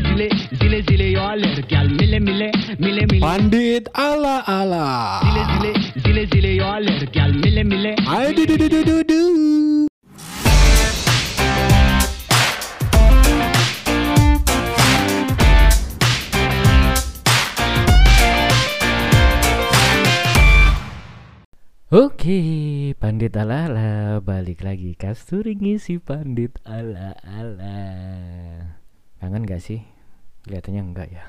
zile zile zile zile yo aler gal mile mile mile mile Pandit ala ala. zile zile zile zile yo aler gal mile mile Ayo du du du du du du. Oke, Pandit ala-ala balik lagi Kasturi ngisi Pandit ala-ala. Kangen gak sih? Kelihatannya enggak ya.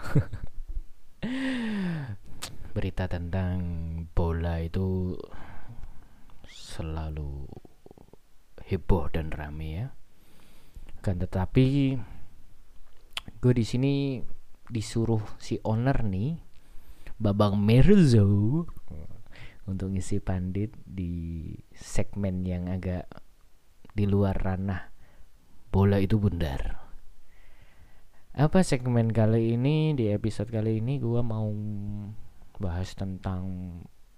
Berita tentang bola itu selalu heboh dan rame ya. Kan tetapi gue di sini disuruh si owner nih, Babang Merzo untuk ngisi pandit di segmen yang agak di luar ranah bola itu bundar. Apa segmen kali ini di episode kali ini gua mau bahas tentang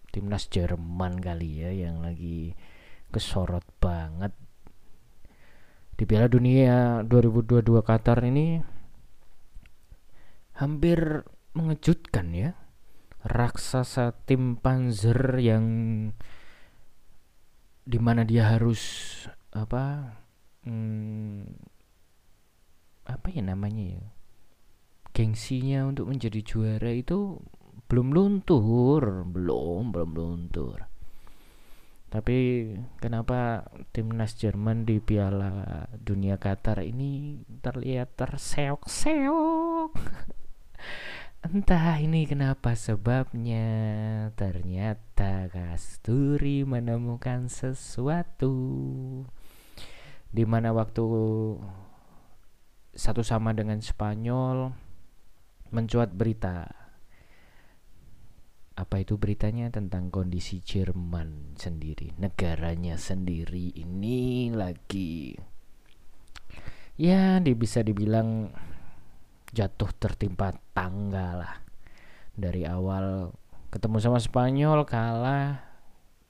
timnas Jerman kali ya yang lagi kesorot banget. Di Piala Dunia 2022 Qatar ini hampir mengejutkan ya raksasa tim Panzer yang di mana dia harus apa hmm, apa ya namanya ya gengsinya untuk menjadi juara itu belum luntur belum belum luntur. Tapi kenapa timnas Jerman di Piala Dunia Qatar ini terlihat terseok-seok? Entah ini kenapa sebabnya Ternyata Kasturi menemukan sesuatu. Di mana waktu Satu sama dengan Spanyol Mencuat berita. Apa itu beritanya? Tentang kondisi Jerman sendiri. Negaranya sendiri ini lagi. Ya bisa dibilang jatuh tertimpa tangga lah. Dari awal ketemu sama Spanyol kalah.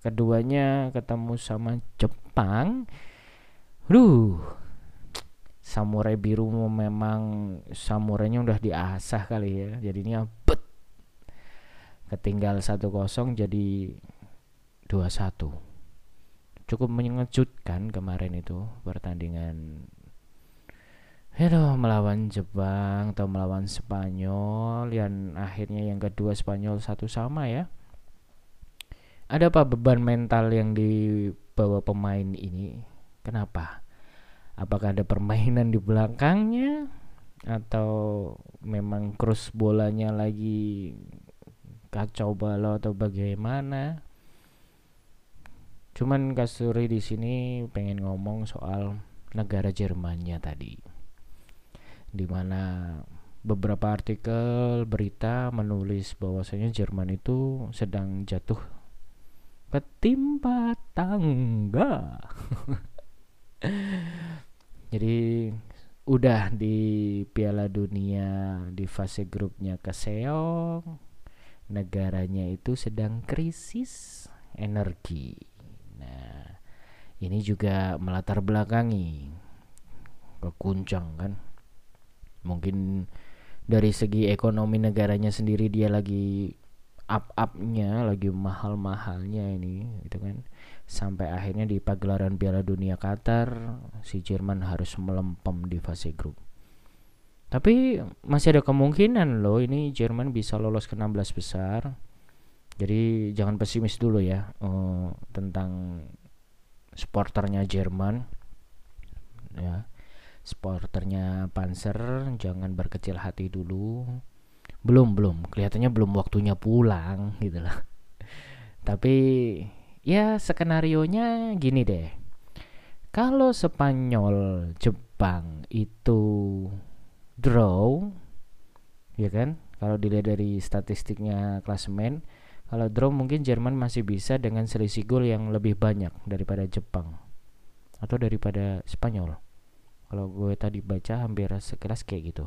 Keduanya ketemu sama Jepang. Duh samurai biru memang samurainya udah diasah kali ya jadinya bet ketinggal 1-0 jadi 2-1 cukup mengejutkan kemarin itu pertandingan Aduh, melawan Jepang atau melawan Spanyol yang akhirnya yang kedua Spanyol satu sama ya. Ada apa beban mental yang dibawa pemain ini? Kenapa? Apakah ada permainan di belakangnya atau memang cross bolanya lagi kacau balau atau bagaimana? Cuman Kasuri di sini pengen ngomong soal negara Jermannya tadi di mana beberapa artikel berita menulis bahwasanya Jerman itu sedang jatuh ketimpa tangga. Jadi udah di Piala Dunia di fase grupnya keseong, negaranya itu sedang krisis energi. Nah, ini juga melatar belakangi kekuncang kan mungkin dari segi ekonomi negaranya sendiri dia lagi up upnya lagi mahal mahalnya ini gitu kan sampai akhirnya di pagelaran Piala Dunia Qatar si Jerman harus melempem di fase grup. Tapi masih ada kemungkinan loh ini Jerman bisa lolos ke 16 besar. Jadi jangan pesimis dulu ya uh, tentang sporternya Jerman. Ya sporternya Panzer jangan berkecil hati dulu. Belum belum. Kelihatannya belum waktunya pulang gitu lah. Tapi ya skenario nya gini deh kalau Spanyol Jepang itu draw ya kan kalau dilihat dari statistiknya klasemen kalau draw mungkin Jerman masih bisa dengan selisih gol yang lebih banyak daripada Jepang atau daripada Spanyol kalau gue tadi baca hampir sekelas kayak gitu.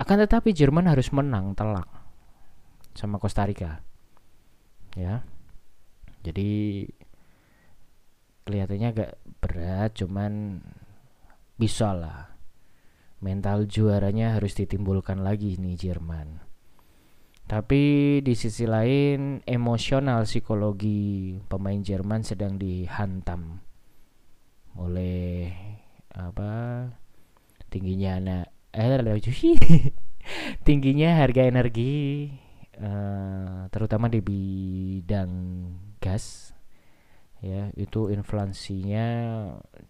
Akan tetapi Jerman harus menang telak sama Costa Rica. Ya. Jadi kelihatannya agak berat cuman bisa lah. Mental juaranya harus ditimbulkan lagi nih Jerman. Tapi di sisi lain emosional psikologi pemain Jerman sedang dihantam oleh apa tingginya anak eh tingginya harga energi uh, terutama di bidang gas ya itu inflasinya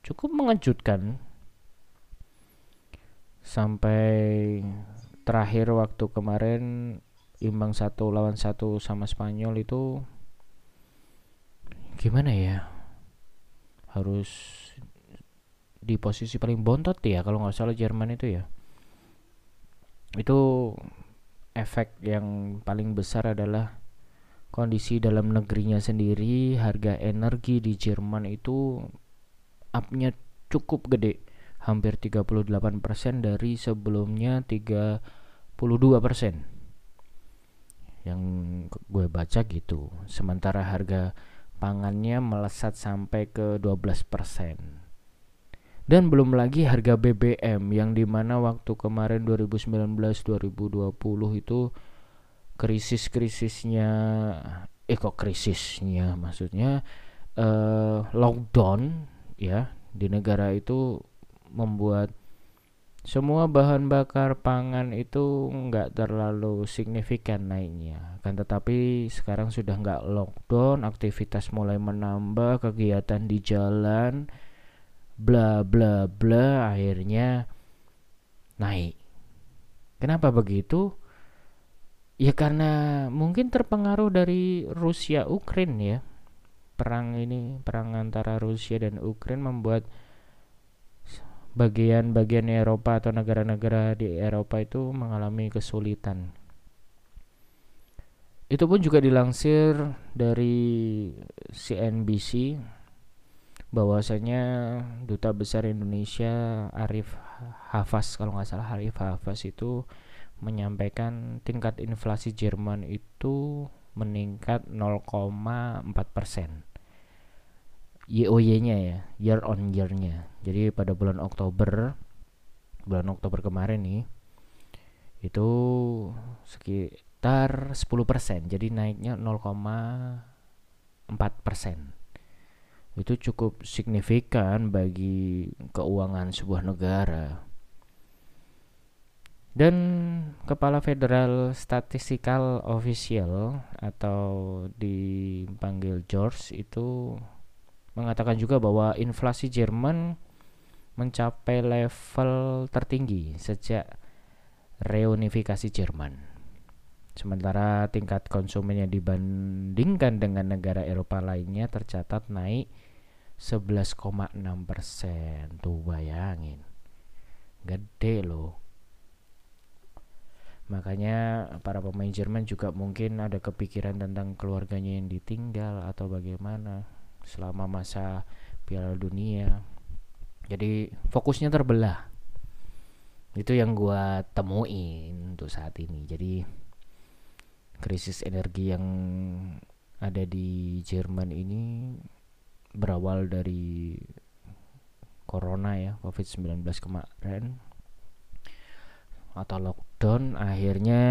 cukup mengejutkan. Sampai terakhir waktu kemarin imbang satu lawan satu sama Spanyol itu gimana ya? Harus di posisi paling bontot ya kalau nggak salah Jerman itu ya. Itu efek yang paling besar adalah kondisi dalam negerinya sendiri harga energi di Jerman itu upnya cukup gede. Hampir 38% dari sebelumnya 32% yang gue baca gitu. Sementara harga pangannya melesat sampai ke 12% dan belum lagi harga BBM yang di mana waktu kemarin 2019-2020 itu krisis-krisisnya eh kok krisisnya maksudnya uh, lockdown ya di negara itu membuat semua bahan bakar pangan itu nggak terlalu signifikan naiknya kan? Tetapi sekarang sudah nggak lockdown aktivitas mulai menambah kegiatan di jalan bla bla bla akhirnya naik. Kenapa begitu Ya karena mungkin terpengaruh dari Rusia Ukraine ya. Perang ini, perang antara Rusia dan Ukraine membuat bagian-bagian Eropa atau negara-negara di Eropa itu mengalami kesulitan. Itu pun juga dilansir dari CNBC bahwasanya duta besar Indonesia Arif Hafaz kalau nggak salah Arif Hafaz itu menyampaikan tingkat inflasi Jerman itu meningkat 0,4 persen. YOY-nya ya, year on year-nya. Jadi pada bulan Oktober, bulan Oktober kemarin nih, itu sekitar 10 persen. Jadi naiknya 0,4 persen. Itu cukup signifikan bagi keuangan sebuah negara dan Kepala Federal Statistical Official atau dipanggil George itu mengatakan juga bahwa inflasi Jerman mencapai level tertinggi sejak reunifikasi Jerman. Sementara tingkat konsumennya dibandingkan dengan negara Eropa lainnya tercatat naik 11,6 persen. Tuh bayangin, gede loh makanya para pemain Jerman juga mungkin ada kepikiran tentang keluarganya yang ditinggal atau bagaimana selama masa Piala Dunia. Jadi fokusnya terbelah. Itu yang gua temuin untuk saat ini. Jadi krisis energi yang ada di Jerman ini berawal dari corona ya covid-19 kemarin. Atau lockdown akhirnya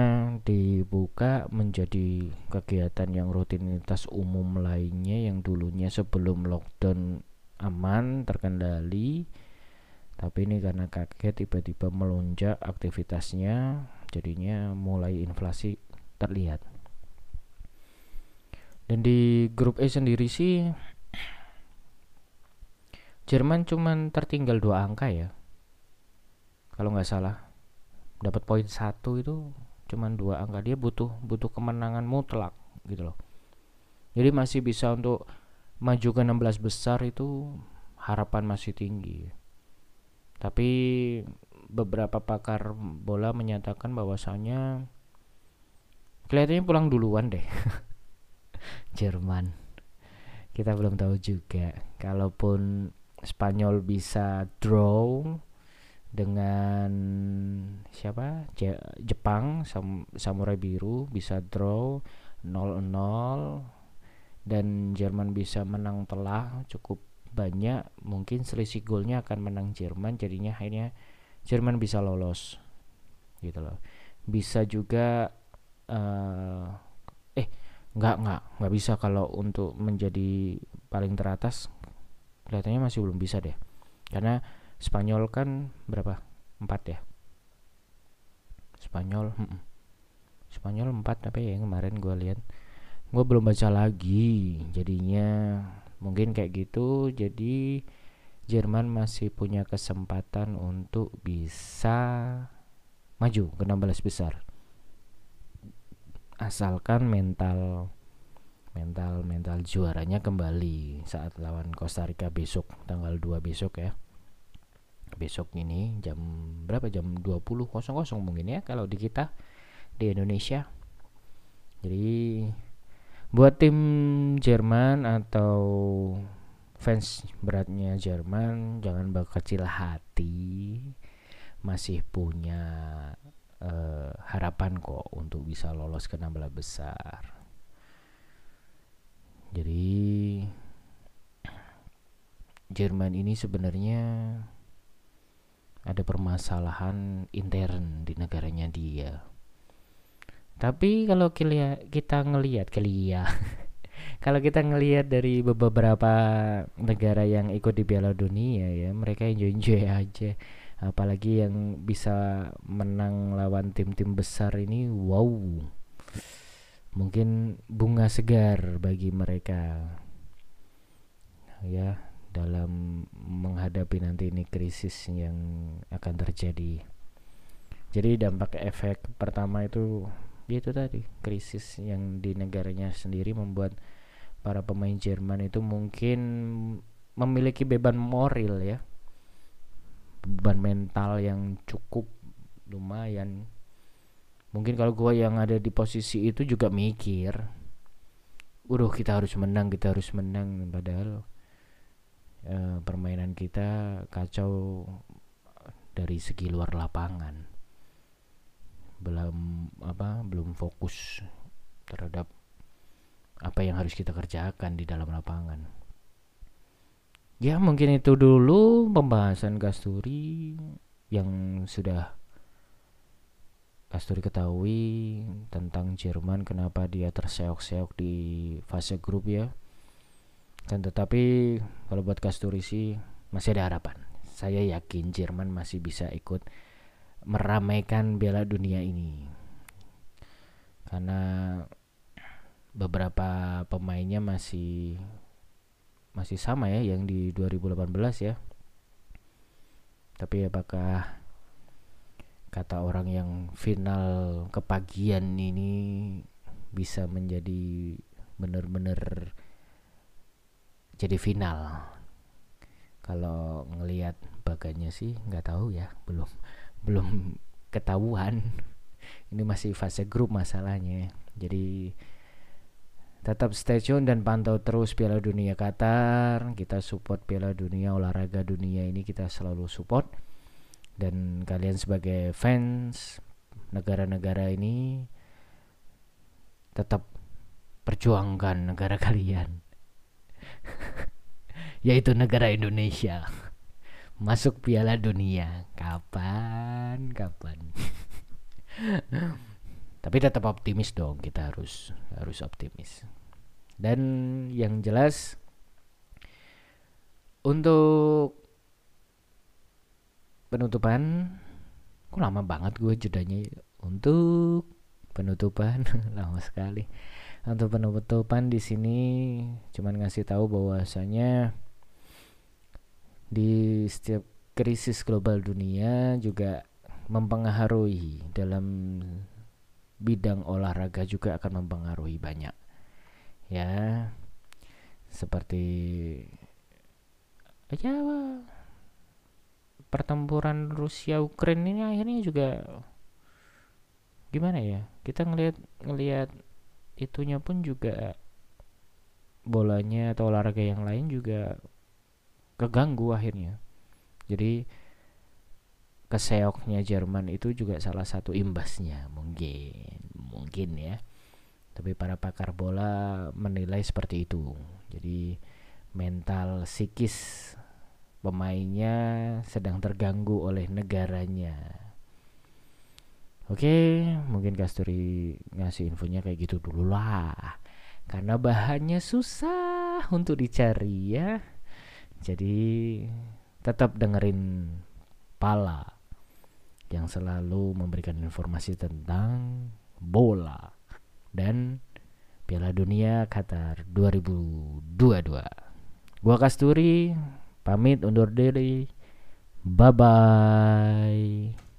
dibuka menjadi kegiatan yang rutinitas umum lainnya yang dulunya sebelum lockdown aman terkendali. Tapi ini karena kaget tiba-tiba melonjak aktivitasnya jadinya mulai inflasi terlihat. Dan di grup E sendiri sih Jerman cuman tertinggal dua angka ya kalau nggak salah dapat poin satu itu cuman dua. Angka dia butuh butuh kemenangan mutlak gitu loh. Jadi masih bisa untuk maju ke 16 besar itu harapan masih tinggi. Tapi beberapa pakar bola menyatakan bahwasanya kelihatannya pulang duluan deh. Jerman. Kita belum tahu juga. Kalaupun Spanyol bisa draw dengan siapa? Je Jepang Sam Samurai Biru bisa draw 0-0 dan Jerman bisa menang telah cukup banyak. Mungkin selisih golnya akan menang Jerman jadinya akhirnya Jerman bisa lolos gitu loh. Bisa juga eh eh nggak nggak nggak bisa kalau untuk menjadi paling teratas. Kelihatannya masih belum bisa deh. Karena Spanyol kan berapa? Empat ya? Spanyol mm-mm. Spanyol empat apa ya yang kemarin gue lihat gue belum baca lagi. Jadinya mungkin kayak gitu jadi Jerman masih punya kesempatan untuk bisa maju ke 16 besar. Asalkan mental mental mental juaranya kembali saat lawan Costa Rica besok tanggal 2 besok ya besok ini jam berapa? Jam 20.00 mungkin ya kalau di kita di Indonesia. Jadi buat tim Jerman atau fans beratnya Jerman jangan berkecil hati. Masih punya eh, harapan kok untuk bisa lolos ke 16 besar. Jadi Jerman ini sebenarnya ada permasalahan intern di negaranya dia. Tapi kalau kita ngelihat kelia kalau kita ngelihat dari beberapa negara yang ikut di Piala Dunia ya, mereka enjoy-enjoy aja. Apalagi yang bisa menang lawan tim-tim besar ini, wow. Mungkin bunga segar bagi mereka. Ya, dalam menghadapi nanti ini krisis yang akan terjadi. Jadi dampak efek pertama itu ya itu tadi krisis yang di negaranya sendiri membuat para pemain Jerman itu mungkin memiliki beban moral ya. Beban mental yang cukup lumayan. Mungkin kalau gue yang ada di posisi itu juga mikir udah kita harus menang kita harus menang. Padahal eh, permainan kita kacau dari segi luar lapangan. Belum apa belum fokus terhadap apa yang harus kita kerjakan di dalam lapangan. Ya mungkin itu dulu pembahasan Kasturi yang sudah Kasturi ketahui tentang Jerman kenapa dia terseok-seok di fase grup ya dan tetapi kalau buat Kasturi sih masih ada harapan. Saya yakin Jerman masih bisa ikut meramaikan Piala Dunia ini. Karena beberapa pemainnya masih masih sama ya yang di 2018 ya. Tapi apakah kata orang yang final kepagian ini bisa menjadi benar-benar jadi final. Kalau ngelihat baganya sih nggak tahu ya belum belum ketahuan. Ini masih fase grup masalahnya. Jadi tetap stay tune dan pantau terus Piala Dunia Qatar. Kita support Piala Dunia olahraga dunia ini kita selalu support. Dan kalian sebagai fans negara-negara ini tetap perjuangkan negara kalian yaitu negara Indonesia. Masuk Piala Dunia. Kapan? Kapan? Tapi tetap optimis dong kita harus harus optimis. Dan yang jelas untuk penutupan kok lama banget gue jedanya untuk penutupan lama sekali untuk penutupan di sini. Cuman ngasih tahu bahwasanya di setiap krisis global dunia juga mempengaruhi dalam bidang olahraga juga akan mempengaruhi banyak ya. Seperti aja pertempuran Rusia Ukraina ini akhirnya juga gimana ya? Kita ngelihat ngelihat itunya pun juga bolanya atau olahraga yang lain juga keganggu akhirnya. Jadi keseoknya Jerman itu juga salah satu imbasnya mungkin mungkin ya. Tapi para pakar bola menilai seperti itu. Jadi mental psikis pemainnya sedang terganggu oleh negaranya. Oke, mungkin Kasturi ngasih infonya kayak gitu dulu lah. Karena bahannya susah untuk dicari ya. Jadi tetap dengerin Pala yang selalu memberikan informasi tentang bola dan Piala Dunia Qatar 2022. Gua Kasturi pamit undur diri. Bye bye.